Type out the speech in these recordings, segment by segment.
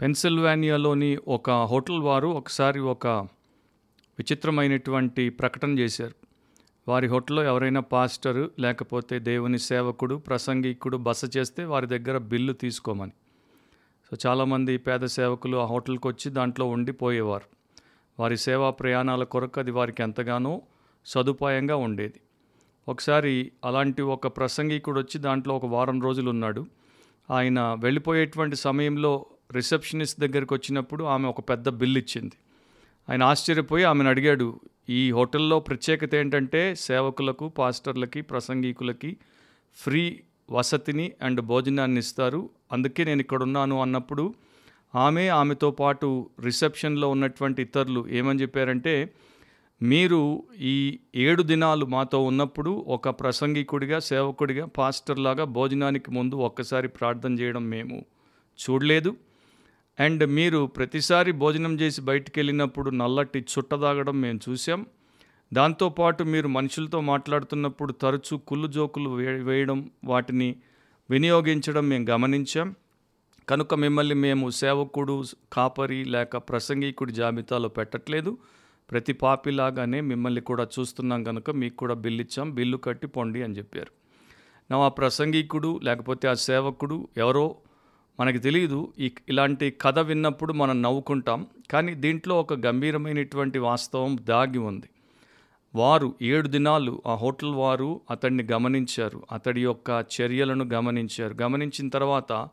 పెన్సిల్వానియాలోని ఒక హోటల్ వారు ఒకసారి ఒక విచిత్రమైనటువంటి ప్రకటన చేశారు. వారి హోటల్లో ఎవరైనా పాస్టరు లేకపోతే దేవుని సేవకుడు ప్రసంగికుడు బస చేస్తే వారి దగ్గర బిల్లు తీసుకోమని. సో చాలామంది పేద సేవకులు ఆ హోటల్కి వచ్చి దాంట్లో ఉండిపోయేవారు. వారి సేవా ప్రయాణాల కొరకు అది వారికి ఎంతగానో సదుపాయంగా ఉండేది. ఒకసారి అలాంటి ఒక ప్రసంగికుడు వచ్చి దాంట్లో ఒక వారం రోజులు ఉన్నాడు ఆయన వెళ్ళిపోయేటువంటి సమయంలో రిసెప్షనిస్ట్ దగ్గరికి వచ్చినప్పుడు ఆమె ఒక పెద్ద బిల్ ఇచ్చింది. ఆయన ఆశ్చర్యపోయి ఆమెను అడిగాడు ఈ హోటల్లో ప్రత్యేకత ఏంటంటే సేవకులకు పాస్టర్లకి ప్రసంగికులకి ఫ్రీ వసతిని అండ్ భోజనాన్ని ఇస్తారు. అందుకే నేను ఇక్కడ ఉన్నాను అన్నప్పుడు ఆమె ఆమెతో పాటు రిసెప్షన్లో ఉన్నటువంటి ఇతరులు ఏమని చెప్పారంటే మీరు ఈ ఏడు దినాలు మాతో ఉన్నప్పుడు ఒక ప్రసంగికుడిగా సేవకుడిగా పాస్టర్ లాగా భోజనానికి ముందు ఒక్కసారి ప్రార్థన చేయడం మేము చూడలేదు. అండ్ మీరు ప్రతిసారి భోజనం చేసి బయటికి వెళ్ళినప్పుడు నల్లటి చుట్ట తాగడం మేము చూసాం దాంతోపాటు మీరు మనుషులతో మాట్లాడుతున్నప్పుడు తరచూ కుళ్ళు జోకులు వే- వేయడం వాటిని వినియోగించడం మేము గమనించాం. కనుక మిమ్మల్ని మేము సేవకుడు కాపరి లేక ప్రసంగికుడి జాబితాలో పెట్టట్లేదు. ప్రతి పాపిలాగానే మిమ్మల్ని కూడా చూస్తున్నాం కనుక మీకు కూడా బిల్లు ఇచ్చాం. బిల్లు కట్టి పొండి అని చెప్పారు. నా ఆ ప్రసంగికుడు లేకపోతే ఆ సేవకుడు ఎవరో మనకి తెలియదు ఈ ఇలాంటి కథ విన్నప్పుడు మనం నవ్వుకుంటాం. కానీ దీంట్లో ఒక గంభీరమైనటువంటి వాస్తవం దాగి ఉంది. వారు ఏడు దినాలు ఆ హోటల్ వారు అతన్ని గమనించారు. అతడి యొక్క చర్యలను గమనించారు. గమనించిన తర్వాత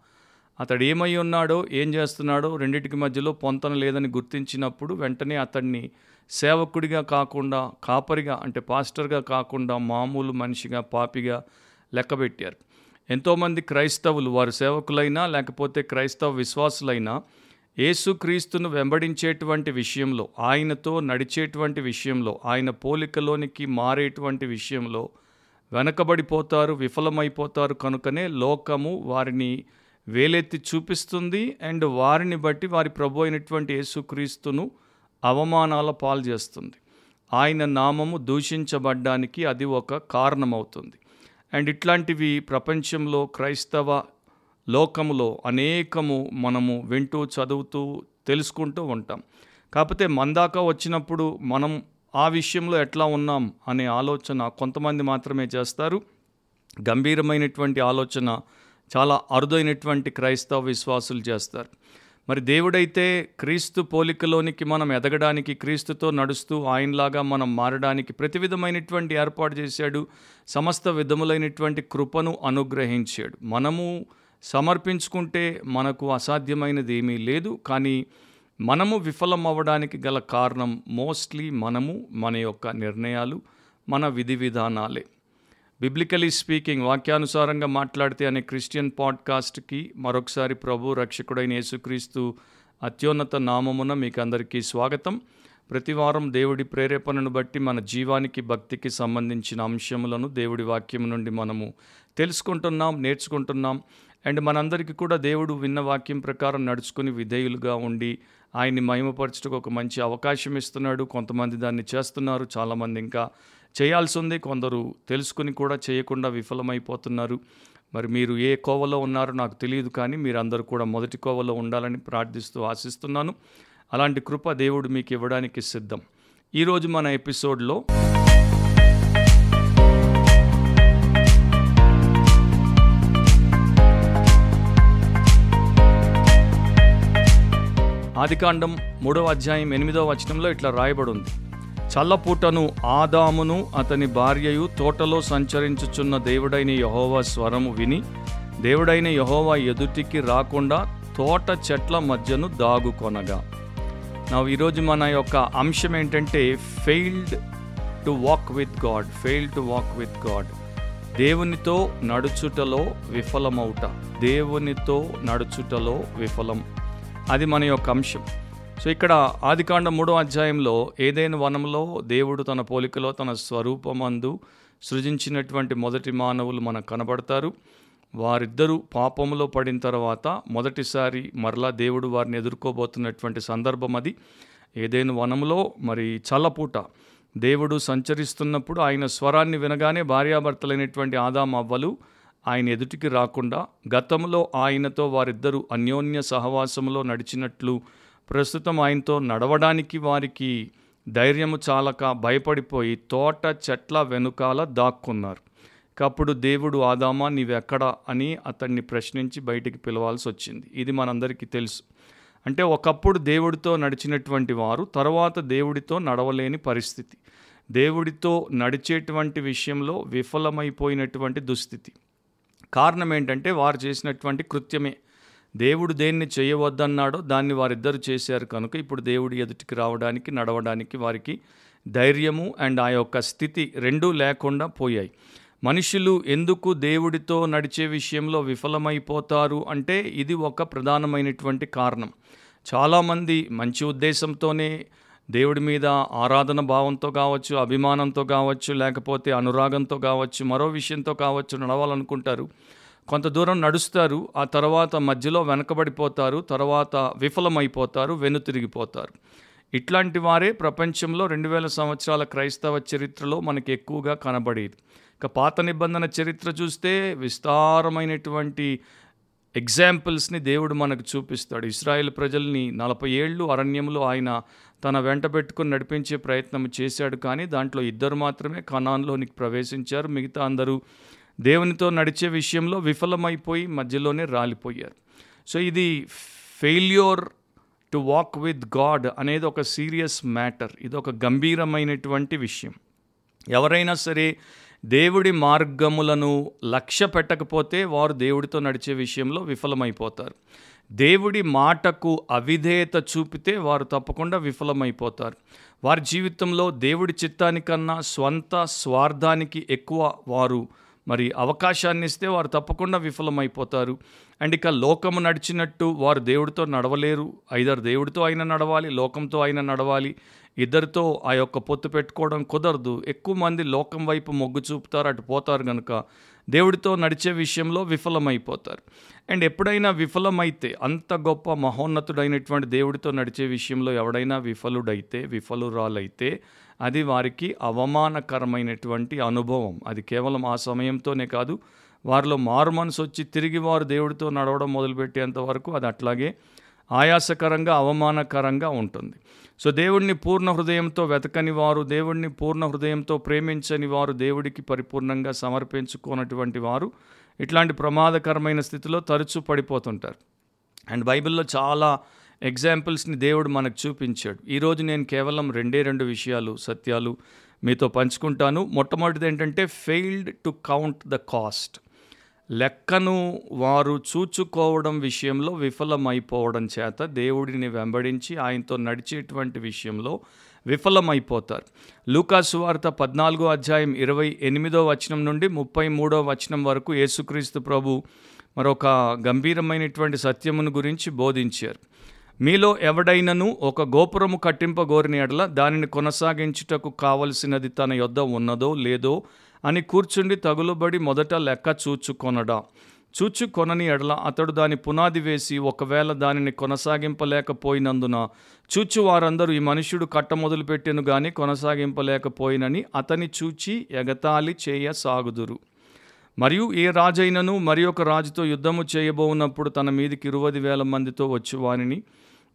అతడు ఏమై ఉన్నాడో ఏం చేస్తున్నాడో రెండింటికి మధ్యలో పొంతన లేదని గుర్తించినప్పుడు వెంటనే అతన్ని సేవకుడిగా కాకుండా కాపరిగా అంటే పాస్టర్గా కాకుండా మామూలు మనిషిగా పాపిగా లెక్కబెట్టారు. ఎంతోమంది క్రైస్తవులు వారు సేవకులైనా లేకపోతే క్రైస్తవ విశ్వాసులైనా యేసుక్రీస్తును వెంబడించేటువంటి విషయంలో ఆయనతో నడిచేటువంటి విషయంలో ఆయన పోలికలోనికి మారేటువంటి విషయంలో వెనకబడిపోతారు విఫలమైపోతారు కనుకనే లోకము వారిని వేలెత్తి చూపిస్తుంది అండ్ వారిని బట్టి వారి ప్రభు అయినటువంటి యేసుక్రీస్తును అవమానాల పాలు చేస్తుంది. ఆయన నామము దూషించబడ్డానికి అది ఒక కారణమవుతుంది. అండ్ ఇట్లాంటివి ప్రపంచంలో క్రైస్తవ లోకంలో అనేకము మనము వింటూ చదువుతూ తెలుసుకుంటూ ఉంటాం. కాకపోతే మందాక వచ్చినప్పుడు మనం ఆ విషయంలో ఎట్లా ఉన్నాం అనే ఆలోచన కొంతమంది మాత్రమే చేస్తారు. గంభీరమైనటువంటి ఆలోచన చాలా అరుదైనటువంటి క్రైస్తవ విశ్వాసులు చేస్తారు. మరి దేవుడైతే క్రీస్తు పోలికలోనికి మనం ఎదగడానికి క్రీస్తుతో నడుస్తూ ఆయనలాగా మనం మారడానికి ప్రతి విధమైనటువంటి ఏర్పాటు చేశాడు సమస్త విధములైనటువంటి కృపను అనుగ్రహించాడు. మనము సమర్పించుకుంటే మనకు అసాధ్యమైనది ఏమీ లేదు కానీ మనము విఫలం అవ్వడానికి గల కారణం మోస్ట్లీ మనము మన యొక్క నిర్ణయాలు మన విధి విధానాలే. బిబ్లికలీ స్పీకింగ్ వాక్యానుసారంగా మాట్లాడితే అనే క్రిస్టియన్ పాడ్కాస్ట్కి మరొకసారి ప్రభు రక్షకుడైన యేసుక్రీస్తు అత్యున్నత నామమున మీకు అందరికీ స్వాగతం. ప్రతివారం దేవుడి ప్రేరేపణను బట్టి మన జీవానికి భక్తికి సంబంధించిన అంశములను దేవుడి వాక్యం నుండి మనము తెలుసుకుంటున్నాం నేర్చుకుంటున్నాం. అండ్ మనందరికీ కూడా దేవుడు విన్న వాక్యం ప్రకారం నడుచుకుని విధేయులుగా ఉండి ఆయన్ని మహిమపరచుటకు ఒక మంచి అవకాశం ఇస్తున్నాడు. కొంతమంది దాన్ని చేస్తున్నారు చాలామంది ఇంకా చేయాల్సి ఉంది కొందరు తెలుసుకుని కూడా చేయకుండా విఫలమైపోతున్నారు. మరి మీరు ఏ కోవలో ఉన్నారో నాకు తెలియదు కానీ మీరందరూ కూడా మొదటి కోవలో ఉండాలని ప్రార్థిస్తూ ఆశిస్తున్నాను. అలాంటి కృప దేవుడు మీకు ఇవ్వడానికి సిద్ధం. ఈరోజు మన ఎపిసోడ్లో ఆదికాండం మూడవ అధ్యాయం ఎనిమిదవ వచనంలో ఇట్లా రాయబడి ఉంది. చల్లపూటను ఆదామును అతని భార్యయు తోటలో సంచరించుచున్న దేవుడైన యహోవా స్వరము విని దేవుడైన యహోవా ఎదుటికి రాకుండా తోట చెట్ల మధ్యను దాగుకొనగా. నా ఈరోజు మన యొక్క అంశం ఏంటంటే failed to walk with God fail to walk with God దేవునితో నడుచుటలో విఫలమవుట దేవునితో నడుచుటలో విఫలం. అది మన యొక్క అంశం. సో ఇక్కడ ఆదికాండ మూడో అధ్యాయంలో ఏదైనా వనంలో దేవుడు తన పోలికలో తన స్వరూపమందు సృజించినటువంటి మొదటి మానవులు మనకు కనబడతారు. వారిద్దరూ పాపంలో పడిన తర్వాత మొదటిసారి మరలా దేవుడు వారిని ఎదుర్కోబోతున్నటువంటి సందర్భం అది. ఏదైనా వనంలో మరి చల్లపూట దేవుడు సంచరిస్తున్నప్పుడు ఆయన స్వరాన్ని వినగానే భార్యాభర్తలైనటువంటి ఆదాం అవ్వలు ఆయన ఎదుటికి రాకుండా గతంలో ఆయనతో వారిద్దరూ అన్యోన్య సహవాసంలో నడిచినట్లు ప్రస్తుతం ఆయనతో నడవడానికి వారికి ధైర్యము చాలక భయపడిపోయి తోట చెట్ల వెనుకాల దాక్కున్నారు. అప్పుడు దేవుడు ఆదామా నీవెక్కడ? అని అతన్ని ప్రశ్నించి బయటికి పిలవాల్సి వచ్చింది. ఇది మనందరికీ తెలుసు. అంటే ఒకప్పుడు దేవుడితో నడిచినటువంటి వారు తర్వాత దేవుడితో నడవలేని పరిస్థితి. దేవుడితో నడిచేటువంటి విషయంలో విఫలమైపోయినటువంటి దుస్థితి. కారణం ఏంటంటే వారు చేసినటువంటి కృత్యమే. దేవుడు దేన్ని చేయవద్దన్నాడో దాన్ని వారిద్దరు చేశారు కనుక ఇప్పుడు దేవుడి ఎదుటికి రావడానికి నడవడానికి వారికి ధైర్యము అండ్ ఆ యొక్క స్థితి రెండూ లేకుండా పోయాయి. మనుషులు ఎందుకు దేవుడితో నడిచే విషయంలో విఫలమైపోతారు అంటే ఇది ఒక ప్రధానమైనటువంటి కారణం. చాలామంది మంచి ఉద్దేశంతోనే దేవుడి మీద ఆరాధన భావంతో కావచ్చు అభిమానంతో కావచ్చు లేకపోతే అనురాగంతో కావచ్చు మరో విషయంతో కావచ్చు నడవాలనుకుంటారు. కొంత దూరం నడుస్తారు ఆ తర్వాత మధ్యలో వెనకబడిపోతారు తర్వాత విఫలమైపోతారు వెనుతిరిగిపోతారు. ఇట్లాంటి వారే ప్రపంచంలో రెండు వేల సంవత్సరాల క్రైస్తవ చరిత్రలో మనకి ఎక్కువగా కనబడేది. ఇక పాత నిబంధన చరిత్ర చూస్తే విస్తారమైనటువంటి ఎగ్జాంపుల్స్ని దేవుడు మనకు చూపిస్తాడు. ఇస్రాయేల్ ప్రజల్ని నలభై ఏళ్ళు అరణ్యంలో ఆయన తన వెంట పెట్టుకుని నడిపించే ప్రయత్నం చేశాడు కానీ దాంట్లో ఇద్దరు మాత్రమే కణాన్లోనికి ప్రవేశించారు. మిగతా అందరూ దేవునితో నడిచే విషయంలో విఫలమైపోయి మధ్యలోనే రాలిపోయారు. సో ఇది failure to walk with God అనేది ఒక సీరియస్ మ్యాటర్. ఇది ఒక గంభీరమైనటువంటి విషయం. ఎవరైనా సరే దేవుడి మార్గములను లక్ష్య పెట్టకపోతే వారు దేవుడితో నడిచే విషయంలో విఫలమైపోతారు. దేవుడి మాటకు అవిధేయత చూపితే వారు తప్పకుండా విఫలమైపోతారు. వారి జీవితంలో దేవుడి చిత్తానికన్నా స్వంత స్వార్థానికి ఎక్కువ వారు మరి అవకాశాన్ని ఇస్తే వారు తప్పకుండా విఫలమైపోతారు. అండ్ ఇక లోకము నడిచినట్టు వారు దేవుడితో నడవలేరు. ఐదారు దేవుడితో అయినా నడవాలి లోకంతో అయినా నడవాలి. ఇద్దరితో ఆ యొక్క పొత్తు పెట్టుకోవడం కుదరదు. ఎక్కువ మంది లోకం వైపు మొగ్గు చూపుతారు అటు పోతారు కనుక దేవుడితో నడిచే విషయంలో విఫలమైపోతారు. అండ్ ఎప్పుడైనా విఫలమైతే అంత గొప్ప మహోన్నతుడైనటువంటి దేవుడితో నడిచే విషయంలో ఎవడైనా విఫలుడైతే విఫలురాలైతే అది వారికి అవమానకరమైనటువంటి అనుభవం. అది కేవలం ఆ సమయంతోనే కాదు వారిలో మారు మనసు వచ్చి తిరిగి వారు దేవుడితో నడవడం మొదలుపెట్టేంత వరకు అది అట్లాగే ఆయాసకరంగా అవమానకరంగా ఉంటుంది. సో దేవుడిని పూర్ణ హృదయంతో వెతకని వారు దేవుడిని పూర్ణ హృదయంతో ప్రేమించని వారు దేవుడికి పరిపూర్ణంగా సమర్పించుకున్నటువంటి వారు ఇట్లాంటి ప్రమాదకరమైన స్థితిలో తరచూ పడిపోతుంటారు. అండ్ బైబిల్లో చాలా ఎగ్జాంపుల్స్ని దేవుడు మనకు చూపించాడు. ఈరోజు నేను కేవలం రెండే రెండు విషయాలు సత్యాలు మీతో పంచుకుంటాను. మొట్టమొదటిది ఏంటంటే failed to count the cost. లెక్కను వారు చూచుకోవడం విషయంలో విఫలమైపోవడం చేత దేవుడిని వెంబడించి ఆయనతో నడిచేటువంటి విషయంలో విఫలమైపోతారు. లూకాసు వార్త పద్నాలుగో అధ్యాయం ఇరవై ఎనిమిదో వచనం నుండి ముప్పై మూడో వచనం వరకు యేసుక్రీస్తు ప్రభు మరొక గంభీరమైనటువంటి సత్యమును గురించి బోధించారు. మీలో ఎవడైనను ఒక గోపురము కట్టింపగోరిన ఎడల దానిని కొనసాగించుటకు కావలసినది తన యొద్ద ఉన్నదో లేదో అని కూర్చుండి తగులబడి మొదట లెక్క చూచుకొనడా. చూచుకొనని ఎడల అతడు దాని పునాది వేసి ఒకవేళ దానిని కొనసాగింపలేకపోయినందున చూచు వారందరూ ఈ మనుష్యుడు కట్ట మొదలుపెట్టెను గాని కొనసాగింపలేకపోయినని అతని చూచి ఎగతాళి చేయ సాగుదురు. మరియు ఏ రాజైనను మరి ఒక రాజుతో యుద్ధము చేయబోనప్పుడు తన మీదికి ఇరువది వేల మందితో వచ్చి వానిని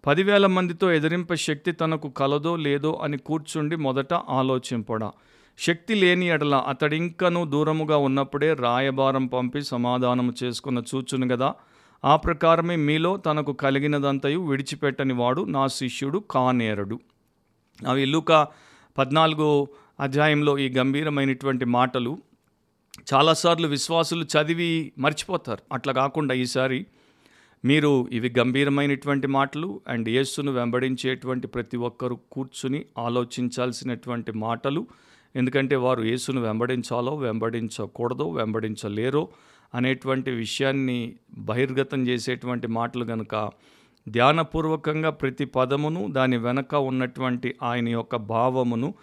పదివేల మందితో ఎదిరింప శక్తి తనకు కలదో లేదో అని కూర్చుండి మొదట ఆలోచింపడా. శక్తి లేని ఎడల అతడింకను దూరముగా ఉన్నప్పుడే రాయబారం పంపి సమాధానము చేసుకున్న చూచును కదా ఆ ప్రకారమే మీలో తనకు కలిగినదంతయు విడిచిపెట్టని వాడు నా శిష్యుడు కానేరడు. అవి లూక పద్నాలుగో అధ్యాయంలో ఈ గంభీరమైనటువంటి మాటలు చాలాసార్లు విశ్వాసులు చదివి మర్చిపోతారు. అట్లా కాకుండా ఈసారి మీరు ఇవి గంభీరమైనటువంటి మాటలు అండ్ యేసును వెంబడించేటువంటి ప్రతి ఒక్కరూ కూర్చుని ఆలోచించాల్సినటువంటి మాటలు ఎందుకంటే వారు యేసును వెంబడించాలో వెంబడించకూడదో వెంబడించలేరో అనేటువంటి విషయాన్ని బహిర్గతం చేసేటువంటి మాటలు కనుక ధ్యానపూర్వకంగా ప్రతి పదమును దాని వెనక ఉన్నటువంటి ఆయన యొక్క భావమును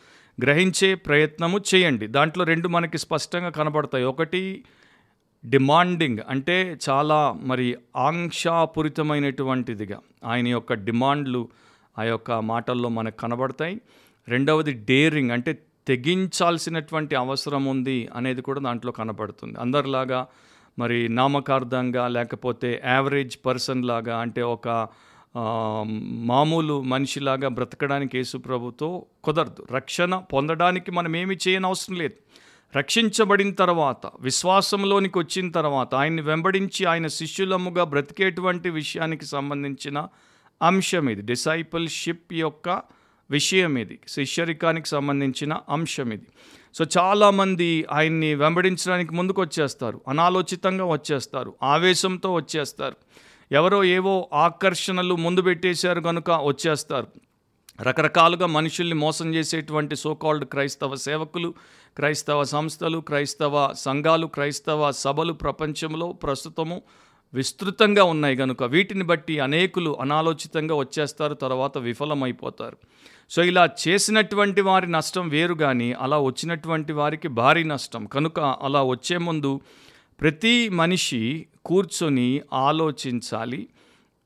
గ్రహించే ప్రయత్నము చేయండి. దాంట్లో రెండు మనకి స్పష్టంగా కనబడతాయి. ఒకటి డిమాండింగ్ అంటే చాలా మరి ఆంక్షాపూరితమైనటువంటిదిగా ఆయన యొక్క డిమాండ్లు ఆ యొక్క మాటల్లో మనకు కనబడతాయి. రెండవది డేరింగ్ అంటే తెగించాల్సినటువంటి అవసరం ఉంది అనేది కూడా దాంట్లో కనబడుతుంది అందరిలాగా మరి నామకార్థంగా లేకపోతే యావరేజ్ పర్సన్ లాగా అంటే ఒక మామూలు మనిషిలాగా బ్రతకడానికి యేసు ప్రభుతో కుదరదు. రక్షణ పొందడానికి మనం ఏమి చేయని అవసరం లేదు. రక్షించబడిన తర్వాత విశ్వాసంలోనికి వచ్చిన తర్వాత ఆయన్ని వెంబడించి ఆయన శిష్యులముగా బ్రతికేటువంటి విషయానికి సంబంధించిన అంశం ఇది. డిసైపుల్షిప్ యొక్క విషయం ఇది. శిష్యరికానికి సంబంధించిన అంశం ఇది. సో చాలామంది ఆయన్ని వెంబడించడానికి ముందుకు వచ్చేస్తారు అనాలోచితంగా వచ్చేస్తారు. ఆవేశంతో వచ్చేస్తారు. ఎవరో ఏవో ఆకర్షణలు ముందు పెట్టేశారు కనుక వచ్చేస్తారు. రకరకాలుగా మనుషుల్ని మోసం చేసేటువంటి సోకాల్డ్ క్రైస్తవ సేవకులు క్రైస్తవ సంస్థలు క్రైస్తవ సంఘాలు క్రైస్తవ సభలు ప్రపంచంలో ప్రస్తుతము విస్తృతంగా ఉన్నాయి కనుక వీటిని బట్టి అనేకులు అనాలోచితంగా వచ్చేస్తారు తర్వాత విఫలమైపోతారు. సో ఇలా చేసినటువంటి వారి నష్టం వేరు కానీ అలా వచ్చినటువంటి వారికి భారీ నష్టం. కనుక అలా వచ్చే ముందు ప్రతి మనిషి కూర్చొని ఆలోచించాలి.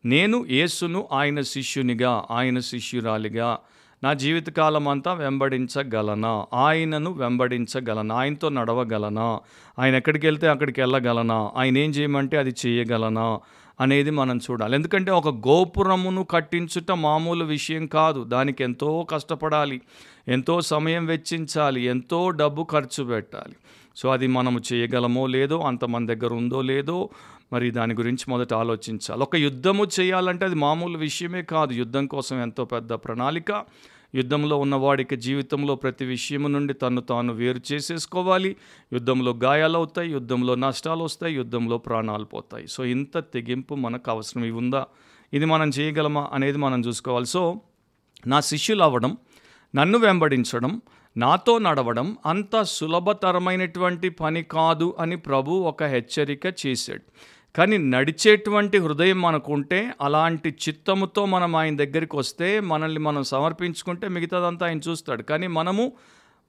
నేను యేసును ఆయన శిష్యునిగా ఆయన శిష్యురాలిగా నా జీవితకాలం అంతా వెంబడించగలనా? ఆయనను వెంబడించగలనా? ఆయనతో నడవగలనా? ఆయన ఎక్కడికి వెళ్తే అక్కడికి వెళ్ళగలనా? ఆయన ఏం చేయమంటే అది చేయగలనా? అనేది మనం చూడాలి. ఎందుకంటే ఒక గోపురమును కట్టించుట మామూలు విషయం కాదు. దానికి ఎంతో కష్టపడాలి ఎంతో సమయం వెచ్చించాలి ఎంతో డబ్బు ఖర్చు పెట్టాలి. సో అది మనము చేయగలమో లేదో అంత మన దగ్గర ఉందో లేదో మరి దాని గురించి మొదట ఆలోచించాలి. ఒక యుద్ధము చేయాలంటే అది మామూలు విషయమే కాదు. యుద్ధం కోసం ఎంతో పెద్ద ప్రణాళిక యుద్ధంలో ఉన్నవాడికి జీవితంలో ప్రతి విషయం నుండి తను తాను వేరు చేసేసుకోవాలి. యుద్ధంలో గాయాలు అవుతాయి యుద్ధంలో నష్టాలు వస్తాయి యుద్ధంలో ప్రాణాలు పోతాయి. సో ఇంత తెగింపు మనకు అవసరం ఇవి ఉందా? ఇది మనం చేయగలమా అనేది మనం చూసుకోవాలి. సో నా శిష్యులు అవ్వడం నన్ను వెంబడించడం నాతో నడవడం అంత సులభతరమైనటువంటి పని కాదు అని ప్రభు ఒక హెచ్చరిక చేశాడు. కానీ నడిచేటువంటి హృదయం మనకుంటే అలాంటి చిత్తముతో మనం ఆయన దగ్గరికి వస్తే మనల్ని మనం సమర్పించుకుంటే మిగతాదంతా ఆయన చూస్తాడు. కానీ మనము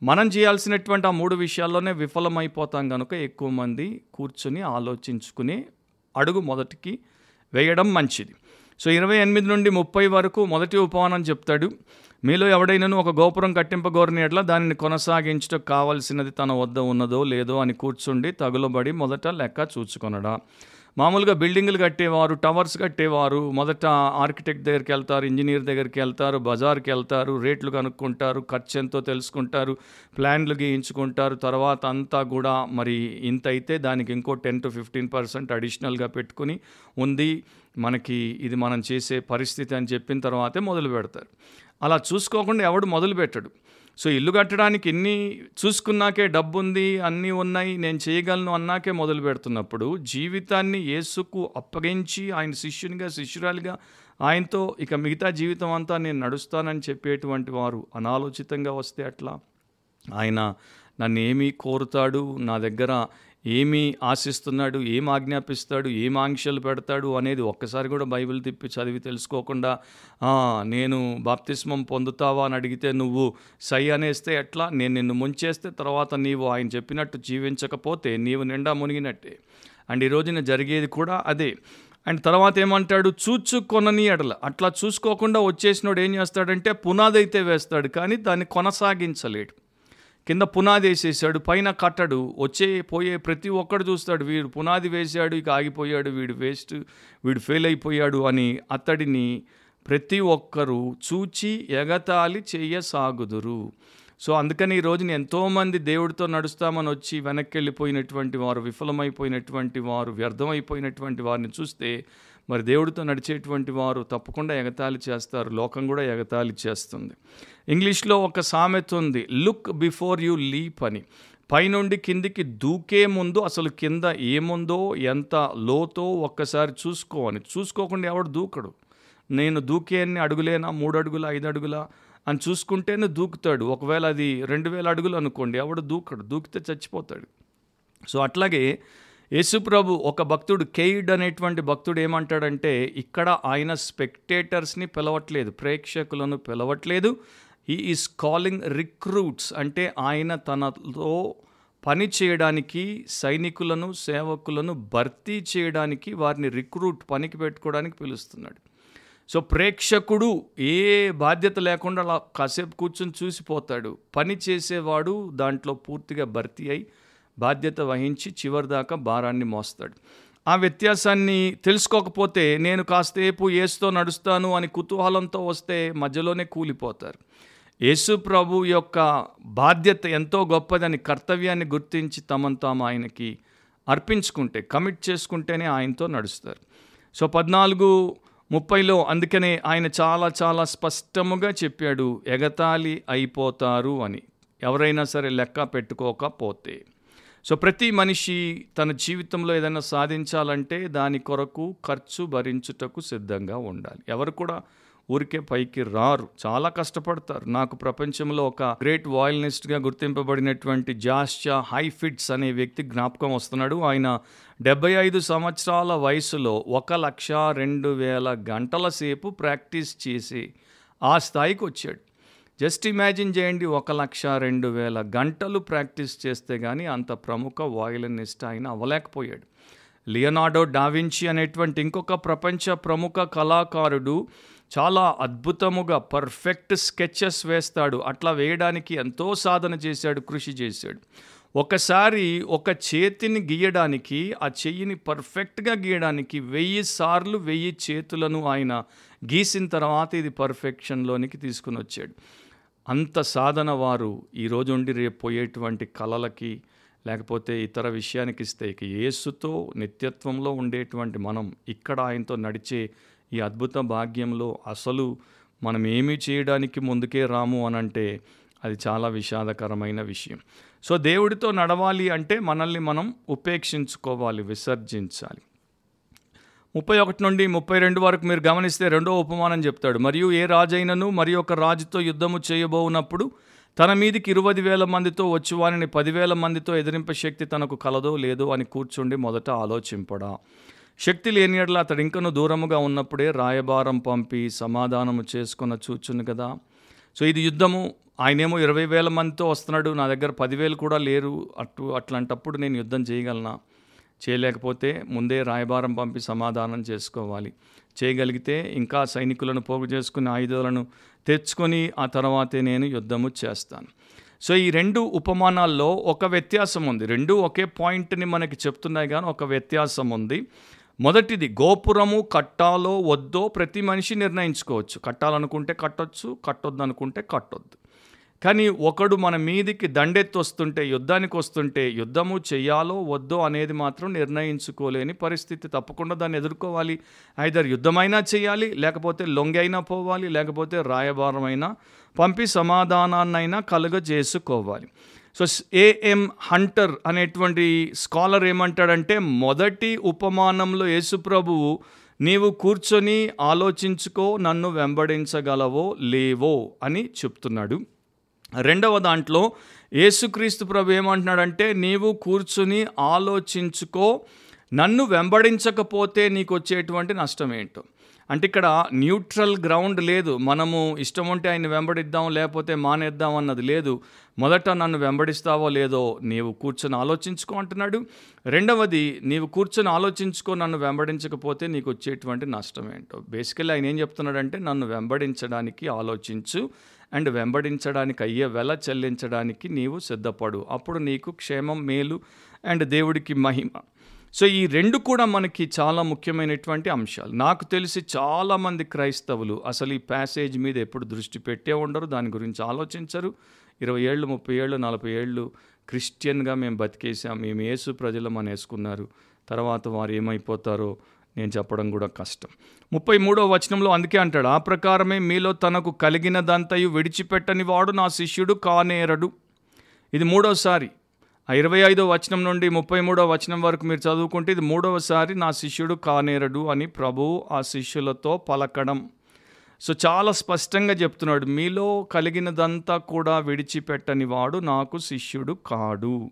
మనం చేయాల్సినటువంటి ఆ మూడు విషయాల్లోనే విఫలమైపోతాం కనుక ఎక్కువ మంది కూర్చుని ఆలోచించుకుని అడుగు మొదటికి వేయడం మంచిది. సో ఇరవై ఎనిమిది నుండి ముప్పై వరకు మొదటి ఉపమానం చెప్తాడు. మీలో ఎవడైనాను ఒక గోపురం కట్టింపగోరని ఎట్లా దానిని కొనసాగించటం కావలసినది తన వద్ద ఉన్నదో లేదో అని కూర్చుండి తగులబడి మొదట లెక్క చూచుకొనడా. మామూలుగా బిల్డింగులు కట్టేవారు టవర్స్ కట్టేవారు. మొదట ఆర్కిటెక్ట్ దగ్గరికి వెళ్తారు ఇంజనీర్ దగ్గరికి వెళ్తారు బజార్కి వెళ్తారు రేట్లు కనుక్కుంటారు ఖర్చు ఎంతో తెలుసుకుంటారు ప్లాన్లు గీయించుకుంటారు. తర్వాత అంతా కూడా మరి ఇంత అయితే దానికి ఇంకో టెన్ టు ఫిఫ్టీన్ పర్సెంట్ అడిషనల్గా పెట్టుకుని ఉంది. మనకి ఇది మనం చేసే పరిస్థితి అని చెప్పిన తర్వాతే మొదలు పెడతారు. అలా చూసుకోకుండా ఎవడు మొదలు పెట్టడు సో ఇల్లు కట్టడానికి ఎన్ని చూసుకున్నాకే డబ్బు ఉంది అన్నీ ఉన్నాయి నేను చేయగలను అన్నాకే మొదలు పెడుతున్నప్పుడు జీవితాన్ని యేసుకు అప్పగించి ఆయన శిష్యునిగా శిష్యురాలిగా ఆయనతో ఇక మిగతా జీవితం అంతా నేను నడుస్తానని చెప్పేటువంటి వారు అనాలోచితంగా వస్తే అట్లా ఆయన నన్ను ఏమి కోరుతాడు నా దగ్గర ఏమి ఆశిస్తున్నాడు ఏం ఆజ్ఞాపిస్తాడు ఏం ఆంక్షలు పెడతాడు అనేది ఒక్కసారి కూడా బైబిల్ తిప్పి చదివి తెలుసుకోకుండా నేను బాప్తిస్మం పొందుతావా? అని అడిగితే నువ్వు సై అనేస్తే ఎట్లా? నేను నిన్ను ముంచేస్తే తర్వాత నీవు ఆయన చెప్పినట్టు జీవించకపోతే నీవు నిండా మునిగినట్టే. అండ్ ఈ రోజున జరిగేది కూడా అదే. అండ్ తర్వాత ఏమంటాడు? చూచుకొనని ఎడల. అట్లా చూసుకోకుండా వచ్చేసినోడు ఏం చేస్తాడంటే పునాది అయితే వేస్తాడు కానీ దాన్ని కొనసాగించలేడు. కింద పునాది వేసేసాడు పైన కట్టడు వచ్చే పోయే ప్రతి ఒక్కడు చూస్తాడు వీడు పునాది వేశాడు ఇక ఆగిపోయాడు వీడు వేస్ట్ వీడు ఫెయిల్ అయిపోయాడు అని అతడిని ప్రతి ఒక్కరూ చూచి ఎగతాళి చేయసాగుదురు. సో అందుకని ఈ రోజున ఎంతోమంది దేవుడితో నడుస్తామని వచ్చి వెనక్కి వెళ్ళిపోయినటువంటి వారు విఫలమైపోయినటువంటి వారు వ్యర్థమైపోయినటువంటి వారిని చూస్తే మరి దేవుడితో నడిచేటువంటి వారు తప్పకుండా ఎగతాళి చేస్తారు. లోకం కూడా ఎగతాళి చేస్తుంది. ఇంగ్లీష్లో ఒక సామెత ఉంది లుక్ బిఫోర్ యూ లీప్ అని. పైనుండి కిందికి దూకే ముందు అసలు కింద ఏముందో ఎంత లోతో ఒక్కసారి చూసుకో అని. చూసుకోకుండా ఎవడు దూకడు? నేను దూకేన్ని అడుగులేనా? మూడు అడుగుల? ఐదు అడుగుల? అని చూసుకుంటేనే దూకుతాడు. ఒకవేళ అది రెండు వేల అడుగులు అనుకోండి ఎవడు దూకడు? దూకితే చచ్చిపోతాడు. సో అట్లాగే యేసుప్రభు ఒక భక్తుడు కేయిడ్ అనేటువంటి భక్తుడు ఏమంటాడంటే ఇక్కడ ఆయన స్పెక్టేటర్స్ని పిలవట్లేదు ప్రేక్షకులను పిలవట్లేదు. ఈ ఈస్ కాలింగ్ రిక్రూట్స్ అంటే ఆయన తనలో పని చేయడానికి సైనికులను సేవకులను భర్తీ చేయడానికి వారిని రిక్రూట్ పనికి పెట్టుకోవడానికి పిలుస్తున్నాడు. సో ప్రేక్షకుడు ఏ బాధ్యత లేకుండా అలా కాసేపు కూర్చొని చూసిపోతాడు. పని చేసేవాడు దాంట్లో పూర్తిగా భర్తీ అయి బాధ్యత వహించి చివరిదాకా భారాన్ని మోస్తాడు. ఆ వ్యత్యాసాన్ని తెలుసుకోకపోతే నేను కాసేపు ఏసుతో నడుస్తాను అని కుతూహలంతో వస్తే మధ్యలోనే కూలిపోతారు. యేసు ప్రభు యొక్క బాధ్యత ఎంతో గొప్పదని కర్తవ్యాన్ని గుర్తించి తమను తాము ఆయనకి అర్పించుకుంటే కమిట్ చేసుకుంటేనే ఆయనతో నడుస్తారు. సో పద్నాలుగు ముప్పైలో అందుకనే ఆయన చాలా చాలా స్పష్టముగా చెప్పాడు ఎగతాళి అయిపోతారు అని. ఎవరైనా సరే లెక్క పెట్టుకోకపోతే. సో ప్రతి మనిషి తన జీవితంలో ఏదైనా సాధించాలంటే దాని కొరకు ఖర్చు భరించుటకు సిద్ధంగా ఉండాలి. ఎవరు కూడా ఊరికే పైకి రారు. చాలా కష్టపడతారు. నాకు ప్రపంచంలో ఒక గ్రేట్ వాయిలినిస్ట్గా గుర్తింపబడినటువంటి జాస్చా హైఫిట్స్ అనే వ్యక్తి జ్ఞాపకం వస్తున్నాడు. ఆయన డెబ్బై ఐదు సంవత్సరాల వయసులో ఒక లక్ష రెండు వేల గంటల సేపు ప్రాక్టీస్ చేసి ఆ స్థాయికి వచ్చాడు. జస్ట్ ఇమాజిన్ చేయండి ఒక లక్ష రెండు వేల గంటలు ప్రాక్టీస్ చేస్తే కానీ అంత ప్రముఖ వాయిలినిస్ట్ ఆయన అవ్వలేకపోయాడు. లియనార్డో డావించి అనేటువంటి ఇంకొక ప్రపంచ ప్రముఖ కళాకారుడు చాలా అద్భుతముగా పర్ఫెక్ట్ స్కెచెస్ వేస్తాడు. అట్లా వేయడానికి ఎంతో సాధన చేశాడు కృషి చేశాడు. ఒకసారి ఒక చేతిని గీయడానికి ఆ చెయ్యిని పర్ఫెక్ట్గా గీయడానికి వెయ్యి సార్లు వెయ్యి చేతులను ఆయన గీసిన తర్వాత ఇది పర్ఫెక్షన్లోనికి తీసుకుని వచ్చాడు. అంత సాధన వారు ఈరోజు ఉండి రేపు పోయేటువంటి కళలకి లేకపోతే ఇతర విషయానికి ఇస్తే ఇక యేసుతో నిత్యత్వంలో ఉండేటువంటి మనం ఇక్కడ ఆయనతో నడిచే ఈ అద్భుత భాగ్యంలో అసలు మనం ఏమీ చేయడానికి ముందుకే రాము అని అంటే అది చాలా విషాదకరమైన విషయం. సో దేవుడితో నడవాలి అంటే మనల్ని మనం ఉపేక్షించుకోవాలి విసర్జించాలి. ముప్పై ఒకటి నుండి ముప్పై రెండు వరకు మీరు గమనిస్తే రెండో ఉపమానం చెప్తాడు. మరియు ఏ రాజైనను మరి ఒక రాజుతో యుద్ధము చేయబోనప్పుడు తన మీదికి ఇరవై వేల మందితో వచ్చి వారిని పదివేల మందితో ఎదిరింప శక్తి తనకు కలదో లేదో అని కూర్చుండి మొదట ఆలోచింపడా. శక్తి లేని ఎడల అతడు ఇంకను దూరముగా ఉన్నప్పుడే రాయబారం పంపి సమాధానము చేసుకున్న చూచును కదా. సో ఇది యుద్ధము. ఆయనేమో ఇరవై వేల మందితో వస్తున్నాడు. నా దగ్గర పదివేలు కూడా లేరు. అటు అట్లాంటప్పుడు నేను యుద్ధం చేయగలనా? చేయలేకపోతే ముందే రాయబారం పంపి సమాధానం చేసుకోవాలి. చేయగలిగితే ఇంకా సైనికులను పోగు చేసుకుని ఆయుధాలను తెచ్చుకొని ఆ తర్వాతే నేను యుద్ధము చేస్తాను. సో ఈ రెండు ఉపమానాల్లో ఒక వ్యత్యాసం ఉంది. రెండు ఒకే పాయింట్ని మనకి చెప్తున్నాయి కానీ ఒక వ్యత్యాసం ఉంది. మొదటిది గోపురము కట్టాలో వద్దో ప్రతి మనిషి నిర్ణయించుకోవచ్చు. కట్టాలనుకుంటే కట్టొచ్చు కట్టొద్దు అనుకుంటే కట్టొద్దు. కానీ ఒకడు మన మీదికి దండెత్తి వస్తుంటే యుద్ధానికి వస్తుంటే యుద్ధము చేయాలో వద్దో అనేది మాత్రం నిర్ణయించుకోలేని పరిస్థితి. తప్పకుండా దాన్ని ఎదుర్కోవాలి. ఐదర్ యుద్ధమైనా చేయాలి లేకపోతే లొంగైనా పోవాలి లేకపోతే రాయబారమైనా పంపి సమాధానాన్నైనా కలుగజేసుకోవాలి. సో ఏఎం హంటర్ అనేటువంటి స్కాలర్ ఏమంటాడంటే మొదటి ఉపమానంలో యేసుప్రభువు నీవు కూర్చొని ఆలోచించుకో నన్ను వెంబడించగలవో లేవో అని చెప్తున్నాడు. రెండవ దాంట్లో యేసుక్రీస్తు ప్రభు ఏమంటున్నాడంటే నీవు కూర్చుని ఆలోచించుకో నన్ను వెంబడించకపోతే నీకు వచ్చేటువంటి నష్టం ఏంటో అంటే ఇక్కడ న్యూట్రల్ గ్రౌండ్ లేదు. మనము ఇష్టం ఉంటే ఆయన వెంబడిద్దాం లేకపోతే మానేద్దాం అన్నది లేదు. మొదట నన్ను వెంబడిస్తావో లేదో నీవు కూర్చొని ఆలోచించుకో అంటున్నాడు. రెండవది నీవు కూర్చొని ఆలోచించుకో నన్ను వెంబడించకపోతే నీకు వచ్చేటువంటి నష్టం ఏంటో బేసికల్లీ ఆయన ఏం చెప్తున్నాడంటే నన్ను వెంబడించడానికి ఆలోచించు అండ్ వెంబడించడానికి అయ్యే వెల చెల్లించడానికి నీవు సిద్ధపడు. అప్పుడు నీకు క్షేమం మేలు అండ్ దేవుడికి మహిమ. సో ఈ రెండు కూడా మనకి చాలా ముఖ్యమైనటువంటి అంశాలు. నాకు తెలిసి చాలామంది క్రైస్తవులు అసలు ఈ ప్యాసేజ్ మీద ఎప్పుడు దృష్టి పెట్టే ఉండరు దాని గురించి ఆలోచించరు. ఇరవై ఏళ్ళు ముప్పై ఏళ్ళు నలభై ఏళ్ళు క్రిస్టియన్గా మేము బతికేసాం మేము యేసు ప్రజలు మన వేసుకున్నారు తర్వాత వారు ఏమైపోతారో నేను చెప్పడం కూడా కష్టం. ముప్పై మూడో వచనంలో అందుకే అంటాడు ఆ ప్రకారమే మీలో తనకు కలిగినదంతయు విడిచిపెట్టని వాడు నా శిష్యుడు కానేరడు. ఇది మూడోసారి. ఆ ఇరవై ఐదో వచనం నుండి ముప్పై మూడో వచనం వరకు మీరు చదువుకుంటే ఇది మూడవసారి నా శిష్యుడు కానేరడు అని ప్రభువు ఆ శిష్యులతో పలకడం. సో చాలా స్పష్టంగా చెప్తున్నాడు మీలో కలిగినదంతా కూడా విడిచిపెట్టని వాడు నాకు శిష్యుడు కాడు.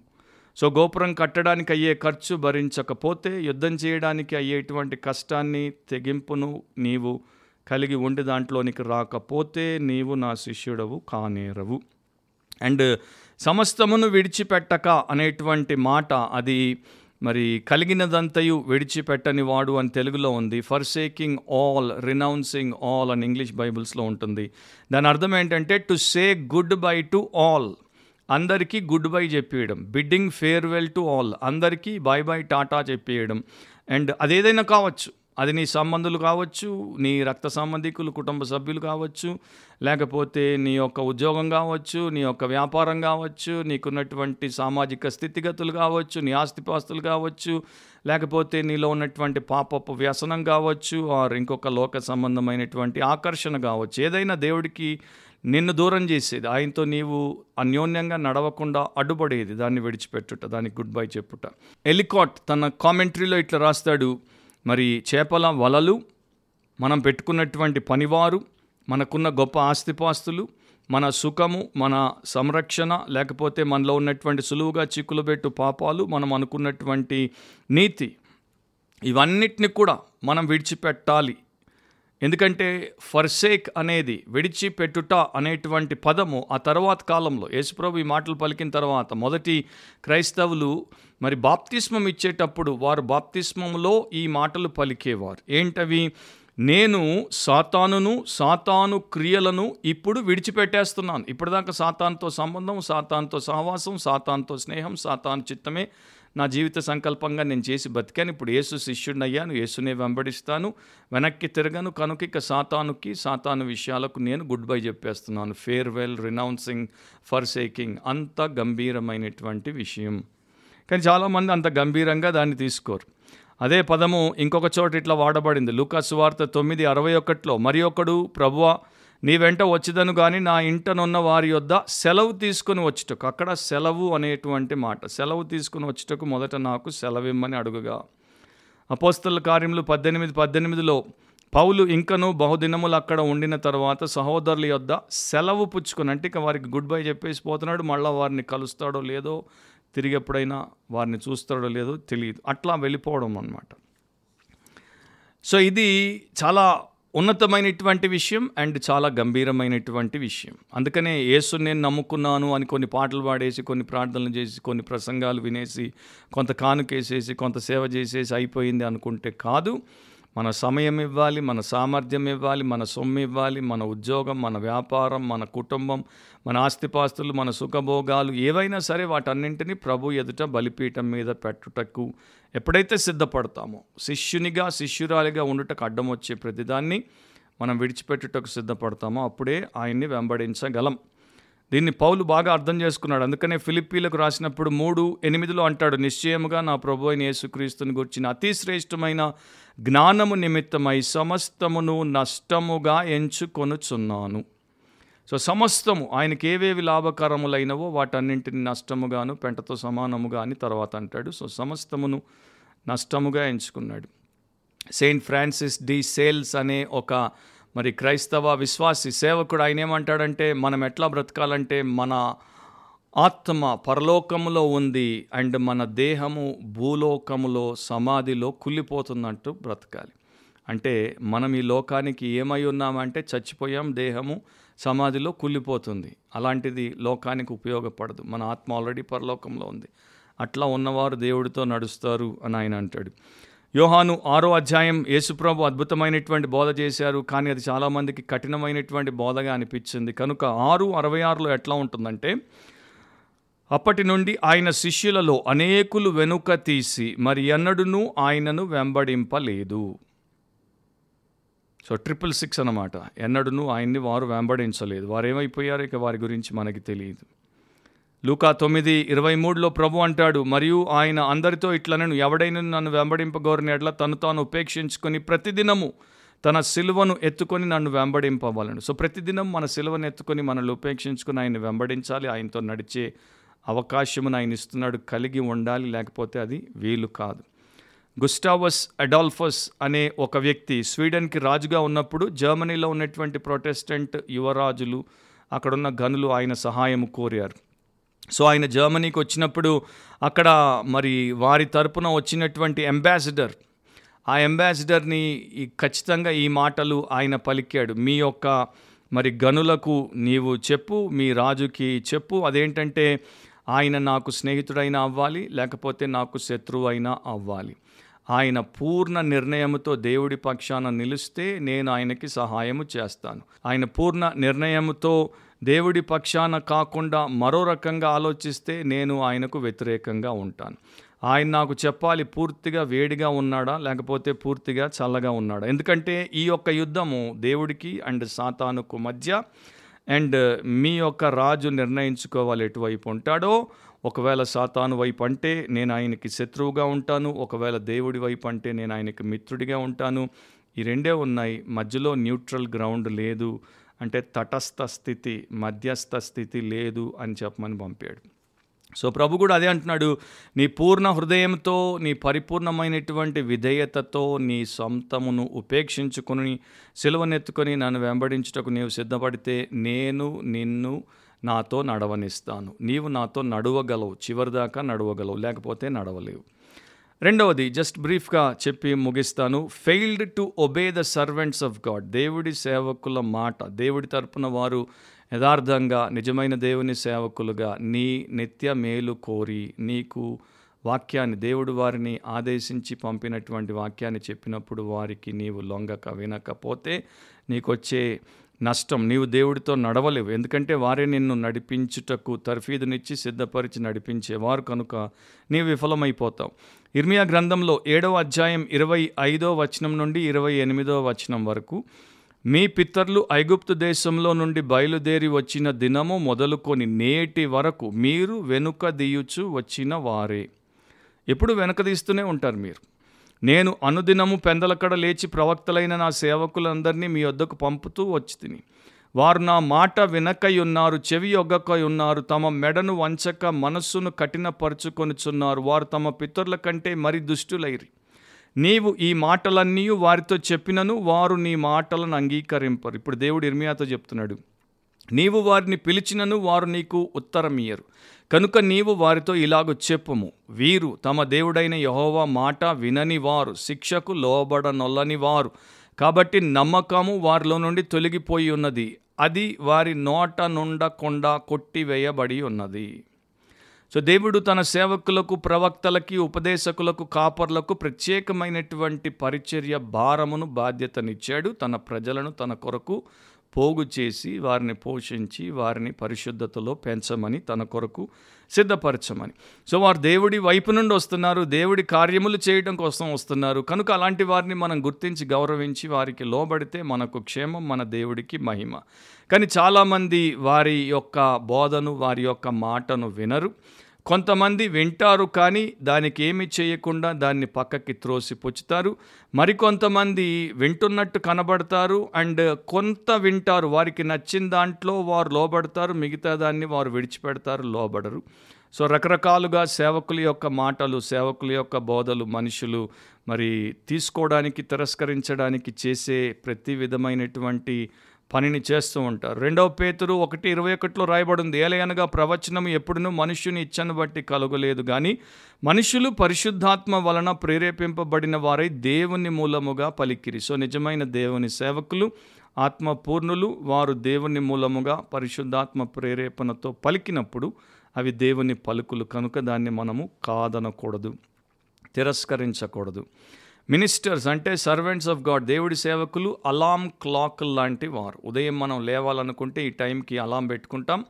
సో గోపురం కట్టడానికి అయ్యే ఖర్చు భరించకపోతే యుద్ధం చేయడానికి అయ్యేటువంటి కష్టాన్ని తెగింపును నీవు కలిగి ఉండి దాంట్లోనికి రాకపోతే నీవు నా శిష్యుడవు కానేరవు. అండ్ సమస్తమును విడిచిపెట్టక అనేటువంటి మాట అది మరి కలిగినదంతయు విడిచిపెట్టని వాడు అని తెలుగులో ఉంది. ఫర్సేకింగ్ ఆల్ రినౌన్సింగ్ ఆల్ అని ఇంగ్లీష్ బైబిల్స్లో ఉంటుంది. దాని అర్థం ఏంటంటే to say good bye to all అందరికీ గుడ్ బై చెప్పేయడం. బిడ్డింగ్ ఫేర్వెల్ టు ఆల్ అందరికీ బై బై టాటా చెప్పేయడం. అండ్ అదేదైనా కావచ్చు. అది నీ సంబంధులు కావచ్చు నీ రక్త సంబంధికులు కుటుంబ సభ్యులు కావచ్చు లేకపోతే నీ యొక్క ఉద్యోగం కావచ్చు నీ యొక్క వ్యాపారం కావచ్చు నీకున్నటువంటి సామాజిక స్థితిగతులు కావచ్చు నీ ఆస్తిపాస్తులు కావచ్చు లేకపోతే నీలో ఉన్నటువంటి పాపపు వ్యసనం కావచ్చు ఆర్ ఇంకొక లోక సంబంధమైనటువంటి ఆకర్షణ కావచ్చు. ఏదైనా దేవుడికి నిన్ను దూరం చేసేది ఆయనతో నీవు అన్యోన్యంగా నడవకుండా అడ్డుపడేది దాన్ని విడిచిపెట్టుట దానికి గుడ్ బై చెప్పుట. ఎలికాట్ తన కామెంటరీలో ఇట్లా రాస్తాడు మరి చేపల వలలు మనం పెట్టుకున్నటువంటి పనివారు మనకున్న గొప్ప ఆస్తిపాస్తులు మన సుఖము మన సంరక్షణ లేకపోతే మనలో ఉన్నటువంటి సులువుగా చిక్కులు పెట్టు పాపాలు మనం అనుకున్నటువంటి నీతి ఇవన్నిటిని కూడా మనం విడిచిపెట్టాలి. ఎందుకంటే ఫర్సేక్ అనేది విడిచిపెట్టుట అనేటువంటి పదము ఆ తర్వాత కాలంలో యేసుప్రభు ఈ మాటలు పలికిన తర్వాత మొదటి క్రైస్తవులు మరి బాప్తిస్మం ఇచ్చేటప్పుడు వారు బాప్తిస్మంలో ఈ మాటలు పలికేవారు. ఏంటవి? నేను సాతానును సాతాను క్రియలను ఇప్పుడు విడిచిపెట్టేస్తున్నాను. ఇప్పటిదాకా సాతాన్తో సంబంధం సాతాన్తో సహవాసం సాతాన్తో స్నేహం సాతాను చిత్తమే నా జీవిత సంకల్పంగా నేను చేసి బతికాను. ఇప్పుడు యేసు శిష్యుడినయ్యాను యేసునే వెంబడిస్తాను. వెనక్కి తిరగను కనుక ఇక సాతానుకి సాతాను విషయాలకు నేను గుడ్ బై చెప్పేస్తున్నాను. ఫేర్వెల్ రినౌన్సింగ్ ఫర్ సేకింగ్ అంత గంభీరమైనటువంటి విషయం. కానీ చాలామంది అంత గంభీరంగా దాన్ని తీసుకోరు. అదే పదము ఇంకొక చోట ఇట్లా వాడబడింది. లూకాసు వార్త తొమ్మిది అరవై ఒకటిలో మరి ఒకడు ప్రభువ నీ వెంట వచ్చిదను కానీ నా ఇంటనున్న వారి యొద్ద సెలవు తీసుకుని వచ్చుటకు. అక్కడ సెలవు అనేటువంటి మాట. సెలవు తీసుకుని వచ్చుటకు మొదట నాకు సెలవిమ్మని అడుగుగా. అపోస్తల కార్యములు పద్దెనిమిది పద్దెనిమిదిలో పౌలు ఇంకనూ బహుదినములు అక్కడ ఉండిన తర్వాత సహోదరుల యొద్ద సెలవు పుచ్చుకుని అంటే ఇక వారికి గుడ్ బై చెప్పేసి పోతున్నాడు. మళ్ళీ వారిని కలుస్తాడో లేదో తిరిగి ఎప్పుడైనా వారిని చూస్తాడో లేదో తెలియదు. అట్లా వెళ్ళిపోవడం అన్నమాట. సో ఇది చాలా ఉన్నతమైనటువంటి విషయం అండ్ చాలా గంభీరమైనటువంటి విషయం. అందుకనే యేసు నేను నమ్ముకున్నాను అని కొన్ని పాటలు పాడేసి కొన్ని ప్రార్థనలు చేసి కొన్ని ప్రసంగాలు వినేసి కొంత కానుకేసేసి కొంత సేవ చేసేసి అయిపోయింది అనుకుంటే కాదు. మన సమయం ఇవ్వాలి మన సామర్థ్యం ఇవ్వాలి మన సొమ్ము ఇవ్వాలి మన ఉద్యోగం మన వ్యాపారం మన కుటుంబం మన ఆస్తిపాస్తులు మన సుఖభోగాలు ఏవైనా సరే వాటన్నింటినీ ప్రభు ఎదుట బలిపీఠం మీద పెట్టుటకు ఎప్పుడైతే సిద్ధపడతామో శిష్యునిగా శిష్యురాలిగా ఉండుటకు అడ్డం వచ్చే ప్రతిదాన్ని మనం విడిచిపెట్టుటకు సిద్ధపడతామో అప్పుడే ఆయన్ని వెంబడించగలం. దీన్ని పౌలు బాగా అర్థం చేసుకున్నాడు. అందుకనే ఫిలిప్పీలకు రాసినప్పుడు మూడు ఎనిమిదిలో అంటాడు నిశ్చయముగా నా ప్రభు అయిన యేసుక్రీస్తుని గురించిన అతి శ్రేష్టమైన జ్ఞానము నిమిత్తమై సమస్తమును నష్టముగా ఎంచుకొనుచున్నాను. సో సమస్తము ఆయనకి ఏవేవి లాభకరములైనవో వాటన్నింటిని నష్టముగాను పెంటతో సమానముగా అని తర్వాత అంటాడు. సో సమస్తమును నష్టముగా ఎంచుకున్నాడు. సెయింట్ ఫ్రాన్సిస్ డి సేల్స్ అనే ఒక మరి క్రైస్తవ విశ్వాసి సేవకుడు ఆయన ఏమంటాడంటే మనం ఎట్లా బ్రతకాలంటే మన ఆత్మ పరలోకములో ఉంది అండ్ మన దేహము భూలోకములో సమాధిలో కుళ్ళిపోతుందంటూ బ్రతకాలి. అంటే మనం ఈ లోకానికి ఏమై ఉన్నామంటే చచ్చిపోయాం దేహము సమాధిలో కుళ్ళిపోతుంది. అలాంటిది లోకానికి ఉపయోగపడదు. మన ఆత్మ ఆల్రెడీ పరలోకంలో ఉంది. అట్లా ఉన్నవారు దేవుడితో నడుస్తారు అని ఆయన అంటాడు. యోహాను ఆరో అధ్యాయం యేసుప్రభు అద్భుతమైనటువంటి బోధ చేశారు కానీ అది చాలామందికి కఠినమైనటువంటి బోధగా అనిపించింది. కనుక ఆరు అరవై ఆరులో ఎట్లా ఉంటుందంటే అప్పటి నుండి ఆయన శిష్యులలో అనేకులు వెనుక తీసి మరి ఎన్నడునూ ఆయనను వెంబడింపలేదు. సో ట్రిపుల్ సిక్స్ అనమాట ఎన్నడునూ ఆయన్ని వారు వెంబడించలేదు. వారు ఏమైపోయారు ఇక వారి గురించి మనకి తెలియదు. లూకా తొమ్మిది ఇరవై మూడులో ప్రభు అంటాడు మరియు ఆయన అందరితో ఇట్లనను ఎవడైనా నన్ను వెంబడింపగోరిన ఎట్లా తను తాను ఉపేక్షించుకొని ప్రతిదినము తన సిలువను ఎత్తుకొని నన్ను వెంబడింపవలను. సో ప్రతిదినం మన సిలువను ఎత్తుకొని మనల్ని ఉపేక్షించుకొని ఆయన వెంబడించాలి ఆయనతో నడిచే అవకాశమును ఆయన ఇస్తున్నాడు కలిగి ఉండాలి లేకపోతే అది వీలు కాదు. గుస్టావస్ అడాల్ఫస్ అనే ఒక వ్యక్తి స్వీడన్కి రాజుగా ఉన్నప్పుడు జర్మనీలో ఉన్నటువంటి ప్రొటెస్టెంట్ యువరాజులు అక్కడున్న గనులు ఆయన సహాయం కోరారు. సో ఆయన జర్మనీకి వచ్చినప్పుడు అక్కడ మరి వారి తరపున వచ్చినటువంటి అంబాసిడర్ ఆ అంబాసిడర్ని ఖచ్చితంగా ఈ మాటలు ఆయన పలికాడు. మీ యొక్క మరి గనులకు నీవు చెప్పు మీ రాజుకి చెప్పు అదేంటంటే ఆయన నాకు స్నేహితుడైనా అవ్వాలి లేకపోతే నాకు శత్రువు అయినా అవ్వాలి. ఆయన పూర్ణ నిర్ణయంతో దేవుడి పక్షాన నిలిస్తే నేను ఆయనకి సహాయము చేస్తాను. ఆయన పూర్ణ నిర్ణయంతో దేవుడి పక్షాన కాకుండా మరో రకంగా ఆలోచిస్తే నేను ఆయనకు వ్యతిరేకంగా ఉంటాను. ఆయన నాకు చెప్పాలి పూర్తిగా వేడిగా ఉన్నాడా లేకపోతే పూర్తిగా చల్లగా ఉన్నాడా? ఎందుకంటే ఈ యొక్క యుద్ధము దేవుడికి అండ్ సాతానుకు మధ్య అండ్ మీ యొక్క రాజు నిర్ణయించుకోవాలి ఎటువైపు ఉంటాడో. ఒకవేళ సాతాను వైపు అంటే నేను ఆయనకి శత్రువుగా ఉంటాను. ఒకవేళ దేవుడి వైపు అంటే నేను ఆయనకి మిత్రుడిగా ఉంటాను. ఈ రెండే ఉన్నాయి. మధ్యలో న్యూట్రల్ గ్రౌండ్ లేదు. అంటే తటస్థ స్థితి మధ్యస్థ స్థితి లేదు అని చెప్పమని పంపాడు. సో ప్రభు కూడా అదే అంటున్నాడు నీ పూర్ణ హృదయంతో నీ పరిపూర్ణమైనటువంటి విధేయతతో నీ సొంతమును ఉపేక్షించుకుని సిలువనెత్తుకొని నన్ను వెంబడించుటకు నీవు సిద్ధపడితే నేను నిన్ను నాతో నడవనిస్తాను. నీవు నాతో నడవగలవు చివరిదాకా నడవగలవు లేకపోతే నడవలేవు. రెండవది జస్ట్ బ్రీఫ్గా చెప్పి ముగిస్తాను. Failed to obey the servants of God దేవుడి సేవకుల మాట దేవుడి తరపున వారు యథార్థంగా నిజమైన దేవుని సేవకులుగా నీ నిత్య మేలు కోరి నీకు వాక్యాన్ని దేవుడు వారిని ఆదేశించి పంపినటువంటి వాక్యాన్ని చెప్పినప్పుడు వారికి నీవు లొంగక వినకపోతే నీకొచ్చే నష్టం. నీవు దేవుడితో నడవలేవు. ఎందుకంటే వారే నిన్ను నడిపించుటకు తర్ఫీదునిచ్చి సిద్ధపరిచి నడిపించేవారు కనుక నీ విఫలమైపోతావు. ఇర్మియా గ్రంథంలో ఏడవ అధ్యాయం ఇరవై ఐదో వచనం నుండి ఇరవై ఎనిమిదో వచనం వరకు మీ పితరులు ఐగుప్తు దేశంలో నుండి బయలుదేరి వచ్చిన దినము మొదలుకొని నేటి వరకు మీరు వెనుక దియుచు వచ్చిన వారే. ఎప్పుడు వెనకదీస్తూనే ఉంటారు మీరు. నేను అనుదినము పెందలకడ లేచి ప్రవక్తలైన నా సేవకులందరినీ మీ వద్దకు పంపుతూ వచ్చి తిని. వారు నా మాట వినకై ఉన్నారు చెవి ఒగ్గకై ఉన్నారు తమ మెడను వంచక మనస్సును కఠినపరుచుకొనుచున్నారు. వారు తమ పితరుల కంటే మరి దుష్టులైరి. నీవు ఈ మాటలన్నీ వారితో చెప్పినను వారు నీ మాటలను అంగీకరింపరు. ఇప్పుడు దేవుడు ఇర్మియాతో చెప్తున్నాడు. నీవు వారిని పిలిచినను వారు నీకు ఉత్తరం ఇయ్యరు కనుక నీవు వారితో ఇలాగ చెప్పుము. వీరు తమ దేవుడైన యహోవా మాట వినని వారు శిక్షకు లోబడనొల్లని వారు. కాబట్టి నమ్మకము వారిలో నుండి తొలగిపోయి ఉన్నది. అది వారి నోట నుండకుండా కొట్టివేయబడి ఉన్నది. సో దేవుడు తన సేవకులకు ప్రవక్తలకి ఉపదేశకులకు కాపర్లకు ప్రత్యేకమైనటువంటి పరిచర్య భారమును బాధ్యతనిచ్చాడు. తన ప్రజలను తన కొరకు పోగు చేసి వారిని పోషించి వారిని పరిశుద్ధతలో పెంచమని తన కొరకు సిద్ధపరచమని. సో వారు దేవుడి వైపు నుండి వస్తున్నారు. దేవుడి కార్యములు చేయడం కోసం వస్తున్నారు. కనుక అలాంటి వారిని మనం గుర్తించి గౌరవించి వారికి లోబడితే మనకు క్షేమం మన దేవుడికి మహిమ. కానీ చాలామంది వారి యొక్క బోధను వారి యొక్క మాటను వినరు. కొంతమంది వింటారు కానీ దానికి ఏమి చేయకుండా దాన్ని పక్కకి త్రోసి పుచ్చుతారు. మరికొంతమంది వింటున్నట్టు కనబడతారు అండ్ కొంత వింటారు. వారికి నచ్చిన దాంట్లో వారు లోబడతారు. మిగతా దాన్ని వారు విడిచిపెడతారు లోబడరు. సో రకరకాలుగా సేవకుల యొక్క మాటలు సేవకుల యొక్క బోధలు మనుషులు మరి తీసుకోవడానికి తిరస్కరించడానికి చేసే ప్రతి విధమైనటువంటి పనిని చేస్తూ ఉంటారు. రెండవ పేతురు ఒకటి ఇరవై ఒకటిలో రాయబడింది. ఏలయనగా ప్రవచనం ఎప్పుడునూ మనుష్యుని ఇచ్చను బట్టి కలుగలేదు. కానీ మనుషులు పరిశుద్ధాత్మ వలన ప్రేరేపింపబడిన వారై దేవుని మూలముగా పలికిరి. సో నిజమైన దేవుని సేవకులు ఆత్మపూర్ణులు వారు దేవుని మూలముగా పరిశుద్ధాత్మ ప్రేరేపణతో పలికినప్పుడు అవి దేవుని పలుకులు. కనుక దాన్ని మనము కాదనకూడదు తిరస్కరించకూడదు. మినిస్టర్స్ అంటే సర్వెంట్స్ ఆఫ్ గాడ్ దేవుడి సేవకులు అలాం క్లాక్ లాంటి వారు. ఉదయం మనం లేవాలనుకుంటే ఈ టైంకి అలాం పెట్టుకుంటాం.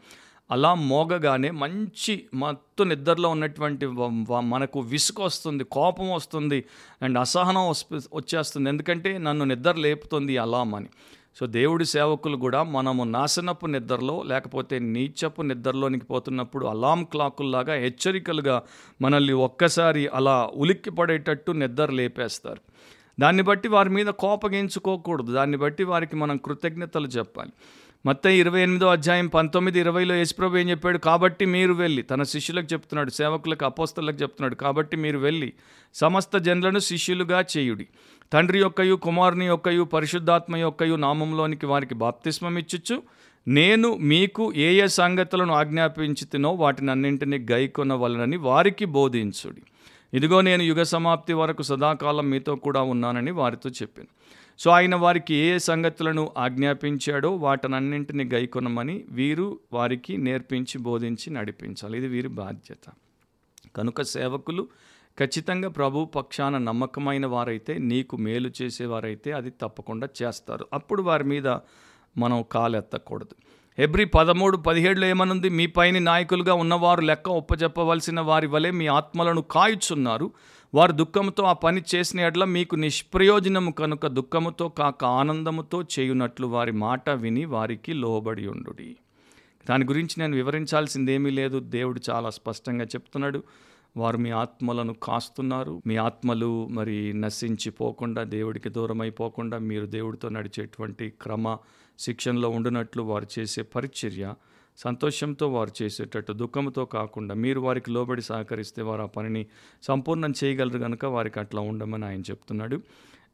అలాం మోగగానే మంచి మత్తు నిద్రలో ఉన్నటువంటి మనకు విసుగు వస్తుంది కోపం వస్తుంది అండ్ అసహనం వస్- వచ్చేస్తుంది. ఎందుకంటే నన్ను నిద్ర లేపుతుంది అలాం అని. సో దేవుడి సేవకులు కూడా మనము నాశనపు నిద్రలో లేకపోతే నీచపు నిద్రలోనికి పోతున్నప్పుడు అలాం క్లాకుల్లాగా హెచ్చరికలుగా మనల్ని ఒక్కసారి అలా ఉలిక్కి పడేటట్టు నిద్ర లేపేస్తారు. దాన్ని బట్టి వారి మీద కోపగించుకోకూడదు దాన్ని బట్టి వారికి మనం కృతజ్ఞతలు చెప్పాలి. మొత్తం ఇరవై ఎనిమిదో అధ్యాయం పంతొమ్మిది ఇరవైలో యేసుప్రభు ఏం చెప్పాడు? కాబట్టి మీరు వెళ్ళి తన శిష్యులకు చెప్తున్నాడు సేవకులకు అపోస్తలకు చెప్తున్నాడు కాబట్టి మీరు వెళ్ళి సమస్త జనులను శిష్యులుగా చేయుడి. తండ్రి యొక్కయు కుమారుని యొక్కయు పరిశుద్ధాత్మ యొక్కయు నామంలోనికి వారికి బాప్తిస్మం నేను మీకు ఏ ఏ సంగతులను ఆజ్ఞాపించుతునో వాటిని అన్నింటినీ గైకొనవలనని వారికి బోధించుడి. ఇదిగో నేను యుగ సమాప్తి వరకు సదాకాలం మీతో కూడా ఉన్నానని వారితో చెప్పాను. సో ఆయన వారికి ఏ ఏ సంగతులను ఆజ్ఞాపించాడో వాటనన్నింటిని గైకొనమని వీరు వారికి నేర్పించి బోధించి నడిపించాలి. ఇది వీరి బాధ్యత. కనుక సేవకులు ఖచ్చితంగా ప్రభు పక్షాన నమ్మకమైన వారైతే నీకు మేలు చేసేవారైతే అది తప్పకుండా చేస్తారు. అప్పుడు వారి మీద మనం కాలెత్తకూడదు. ఎబ్రి పదమూడు పదిహేడులో ఏమనుంది? మీ పైన నాయకులుగా ఉన్నవారు లెక్క ఒప్పజెప్పవలసిన వారి వలె మీ ఆత్మలను కాయుచున్నారు. వారు దుఃఖముతో ఆ పని చేసిన ఎడ్ల మీకు నిష్ప్రయోజనము కనుక దుఃఖముతో కాక ఆనందముతో చేయునట్లు వారి మాట విని వారికి లోబడి ఉండుడి. దాని గురించి నేను వివరించాల్సిందేమీ లేదు. దేవుడు చాలా స్పష్టంగా చెప్తున్నాడు. వారు మీ ఆత్మలను కాస్తున్నారు. మీ ఆత్మలు మరి నశించిపోకుండా దేవుడికి దూరం అయిపోకుండా మీరు దేవుడితో నడిచేటువంటి క్రమ శిక్షణలో ఉండినట్లు వారు చేసే పరిచర్య సంతోషంతో వారు చేసేటట్టు దుఃఖంతో కాకుండా మీరు వారికి లోబడి సహకరిస్తే వారు ఆ పనిని సంపూర్ణం చేయగలరు కనుక వారికి అట్లా ఉండమని ఆయన చెప్తున్నాడు.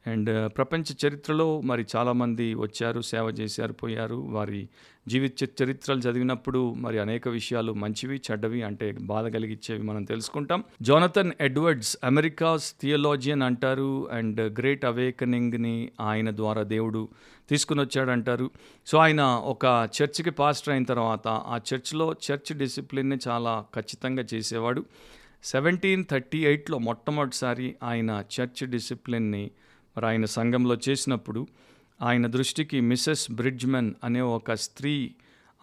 అండ్ ప్రపంచ చరిత్రలో మరి చాలామంది వచ్చారు సేవ చేశారు పోయారు. వారి జీవిత చరిత్రలు చదివినప్పుడు మరి అనేక విషయాలు మంచివి చెడ్డవి అంటే బాధ కలిగించేవి మనం తెలుసుకుంటాం. జోనథన్ ఎడ్వర్డ్స్ అమెరికాస్ థియలాజియన్ అంటారు. అండ్ గ్రేట్ అవేకనింగ్ని ఆయన ద్వారా దేవుడు తీసుకుని వచ్చాడంటారు సో ఆయన ఒక చర్చికి పాస్టర్ అయిన తర్వాత ఆ చర్చ్లో చర్చ్ డిసిప్లిన్ని చాలా ఖచ్చితంగా చేసేవాడు. సెవెంటీన్ థర్టీ ఎయిట్లో మొట్టమొదటిసారి ఆయన చర్చ్ డిసిప్లిన్ని మరి ఆయన సంఘంలో చేసినప్పుడు ఆయన దృష్టికి మిసెస్ బ్రిడ్జ్మెన్ అనే ఒక స్త్రీ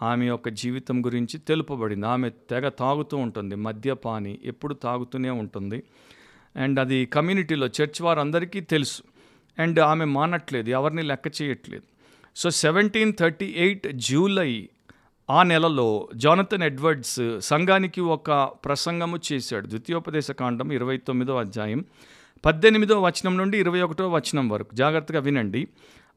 ఆమె యొక్క జీవితం గురించి తెలుపబడింది. ఆమె తెగ తాగుతూ ఉంటుంది మద్యపాని ఎప్పుడు తాగుతూనే ఉంటుంది. అండ్ అది కమ్యూనిటీలో చర్చ్ వారందరికీ తెలుసు. అండ్ ఆమె మానట్లేదు ఎవరిని లెక్క చేయట్లేదు. So seventeen thirty eight July ఆ నెలలో జానథన్ ఎడ్వర్డ్స్ సంఘానికి ఒక ప్రసంగము చేశాడు. ద్వితీయోపదేశ కాండం ఇరవై తొమ్మిదో అధ్యాయం. పద్దెనిమిదో వచనం నుండి ఇరవై ఒకటో వచనం వరకు. జాగ్రత్తగా వినండి.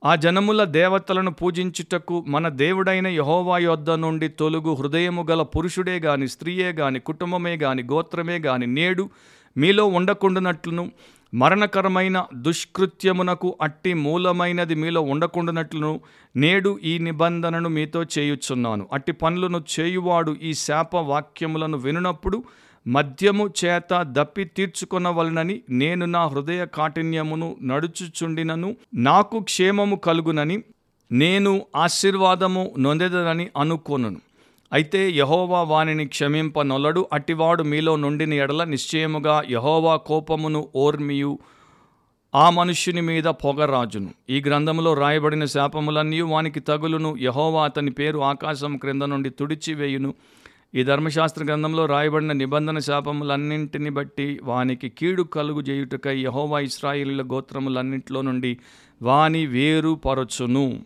ఆ జనముల దేవతలను పూజించుటకు మన దేవుడైన యహోవా యొద్ద నుండి తొలుగు హృదయము గల పురుషుడే గాని స్త్రీయే గాని కుటుంబమే గాని గోత్రమే గాని నేడు మీలో ఉండకుండానట్లును మరణకరమైన దుష్కృత్యమునకు అట్టి మూలమైనది మీలో ఉండకుండానట్లును నేడు ఈ నిబంధనను మీతో చేయుచున్నాను. అట్టి పనులను చేయువాడు ఈ శాప వాక్యములను వినునప్పుడు మద్యము చేత దప్పి తీర్చుకొనవలనని నేను నా హృదయ కాఠిన్యమును నడుచుచుండినను నాకు క్షేమము కలుగునని నేను ఆశీర్వాదము నొందెదనని అనుకోనును. అయితే యహోవా వానిని క్షమింపనొలడు అట్టివాడు మీలో నుండిన ఎడల నిశ్చయముగా యహోవా కోపమును ఓర్మియు ఆ మనుష్యుని మీద పొగరాజును. ఈ గ్రంథములో రాయబడిన శాపములన్నీ వానికి తగులును యహోవా అతని పేరు ఆకాశం క్రింద నుండి తుడిచివేయును. ఈ ధర్మశాస్త్ర గ్రంథంలో రాయబడిన నిబంధన శాపములన్నింటిని బట్టి వానికి కీడు కలుగు చేయుటకై యహోవా ఇస్రాయిల గోత్రములన్నింటిలో నుండి వాని వేరు పరచును.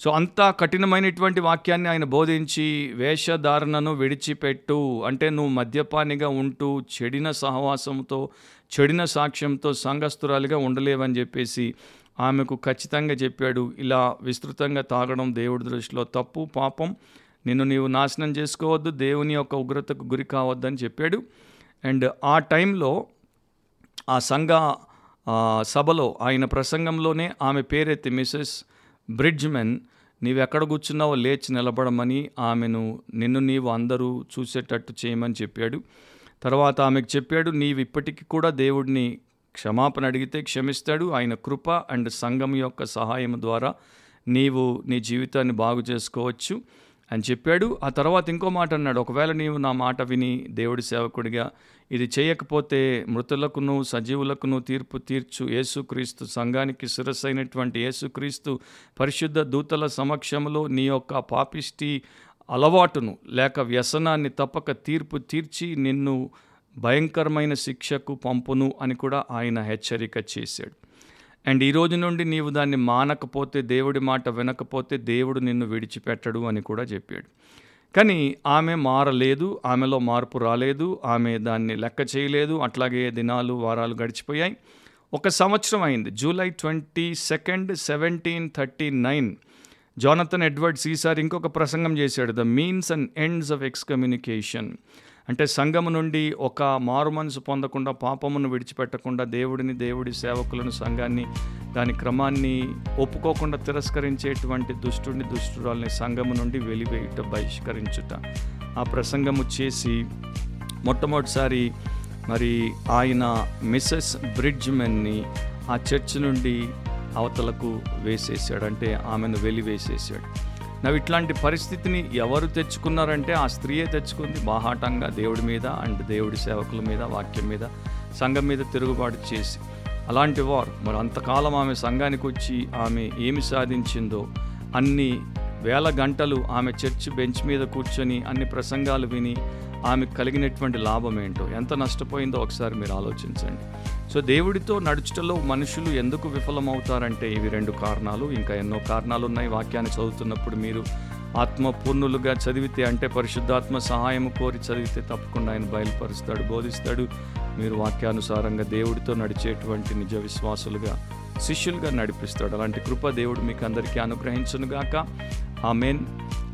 సో అంత కఠినమైనటువంటి వాక్యాన్ని ఆయన బోధించి వేషధారణను విడిచిపెట్టు. అంటే నువ్వు మద్యపానిగా ఉంటూ చెడిన సహవాసంతో చెడిన సాక్ష్యంతో సంఘస్థురాలుగా ఉండలేవని చెప్పేసి ఆమెకు ఖచ్చితంగా చెప్పాడు. ఇలా విస్తృతంగా తాగడం దేవుడి దృష్టిలో తప్పు పాపం. నిన్ను నీవు నాశనం చేసుకోవద్దు దేవుని యొక్క ఉగ్రతకు గురి కావద్దని చెప్పాడు. అండ్ ఆ టైంలో ఆ సంఘ సభలో ఆయన ప్రసంగంలోనే ఆమె పేరెత్తి మిసెస్ బ్రిడ్జ్మెన్ నీవు ఎక్కడ కూర్చున్నావో లేచి నిలబడమని ఆమెను నిన్ను నీవు అందరూ చూసేటట్టు చేయమని చెప్పాడు. తర్వాత ఆమెకు చెప్పాడు నీవు ఇప్పటికీ కూడా దేవుడిని క్షమాపణ అడిగితే క్షమిస్తాడు. ఆయన కృప అండ్ సంఘం యొక్క సహాయం ద్వారా నీవు నీ జీవితాన్ని బాగు చేసుకోవచ్చు. అని చెప్పాడు. ఆ తర్వాత ఇంకో మాట అన్నాడు. ఒకవేళ నీవు నా మాట విని దేవుడి సేవకుడిగా ఇది చేయకపోతే మృతులకును సజీవులకును తీర్పు తీర్చు. యేసుక్రీస్తు సంఘానికి శిరస్సైనటువంటి యేసుక్రీస్తు పరిశుద్ధ దూతల సమక్షంలో నీ యొక్క పాపిష్టి అలవాటును లేక వ్యసనాన్ని తప్పక తీర్పు తీర్చి నిన్ను భయంకరమైన శిక్షకు పంపును అని కూడా ఆయన హెచ్చరిక చేశాడు. అండ్ ఈ రోజు నుండి నీవు దాన్ని మానకపోతే దేవుడి మాట వినకపోతే దేవుడు నిన్ను విడిచిపెట్టడు అని కూడా చెప్పాడు. కానీ ఆమె మారలేదు ఆమెలో మార్పు రాలేదు ఆమె దాన్ని లెక్క చేయలేదు. అట్లాగే దినాలు వారాలు గడిచిపోయాయి. ఒక సంవత్సరం అయింది. July twenty second seventeen thirty nine. Jonathan Edwards ఈసారి ఇంకొక ప్రసంగం చేశాడు. The means and ends of excommunication. అంటే సంఘము నుండి ఒక మారు మనసు పొందకుండా పాపమును విడిచిపెట్టకుండా దేవుడిని దేవుడి సేవకులను సంఘాన్ని దాని క్రమాన్ని ఒప్పుకోకుండా తిరస్కరించేటువంటి దుష్టుని దుష్టురాల్ని సంఘము నుండి వెలివేయుట బహిష్కరించుట. ఆ ప్రసంగము చేసి మొట్టమొదటిసారి మరి ఆయన మిస్సెస్ బ్రిడ్జ్మెన్ని ఆ చర్చ్ నుండి అవతలకు వేసేసాడు అంటే ఆమెను వెలివేసేసాడు నవ్వు ఇట్లాంటి పరిస్థితిని ఎవరు తెచ్చుకున్నారంటే ఆ స్త్రీయే తెచ్చుకుంది బాహాటంగా దేవుడి మీద అండ్ దేవుడి సేవకుల మీద వాక్యం మీద సంఘం మీద తిరుగుబాటు చేసి. అలాంటి వారు. మరి అంతకాలం ఆమె సంఘానికి వచ్చి ఆమె ఏమి సాధించిందో అన్నీ వేల గంటలు ఆమె చర్చ్ బెంచ్ మీద కూర్చొని అన్ని ప్రసంగాలు విని ఆమెకు కలిగినటువంటి లాభం ఏంటో ఎంత నష్టపోయిందో ఒకసారి మీరు ఆలోచించండి. సో దేవుడితో నడుచుటలో మనుషులు ఎందుకు విఫలమవుతారంటే ఇవి రెండు కారణాలు. ఇంకా ఎన్నో కారణాలు ఉన్నాయి వాక్యాన్ని చదువుతున్నప్పుడు మీరు ఆత్మపూర్ణులుగా చదివితే అంటే పరిశుద్ధాత్మ సహాయం కోరి చదివితే తప్పకుండా ఆయన బయలుపరుస్తాడు బోధిస్తాడు. మీరు వాక్యానుసారంగా దేవుడితో నడిచేటువంటి నిజ విశ్వాసులుగా శిష్యులుగా నడిపిస్తాడు. అలాంటి కృప దేవుడు మీకు అందరికీ అనుగ్రహించునుగాక ఆ మెయిన్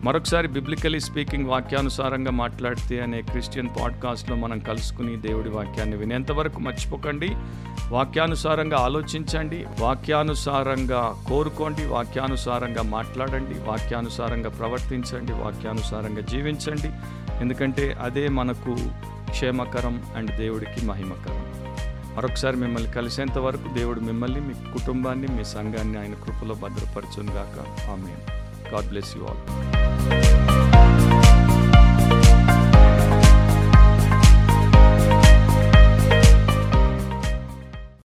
మరొకసారి బిబ్లికలీ స్పీకింగ్ వాక్యానుసారంగా మాట్లాడితే అనే క్రిస్టియన్ పాడ్కాస్ట్లో మనం కలుసుకుని దేవుడి వాక్యాన్ని వినేంతవరకు మర్చిపోకండి. వాక్యానుసారంగా ఆలోచించండి. వాక్యానుసారంగా కోరుకోండి. వాక్యానుసారంగా మాట్లాడండి. వాక్యానుసారంగా ప్రవర్తించండి. వాక్యానుసారంగా జీవించండి. ఎందుకంటే అదే మనకు క్షేమకరం అండ్ దేవుడికి మహిమకరం. మరొకసారి మిమ్మల్ని కలిసేంత వరకు దేవుడు మిమ్మల్ని మీ కుటుంబాన్ని మీ సంఘాన్ని ఆయన కృపలో భద్రపరచునుగాక. ఆమె గాడ్ బ్లెస్ యూ ఆల్.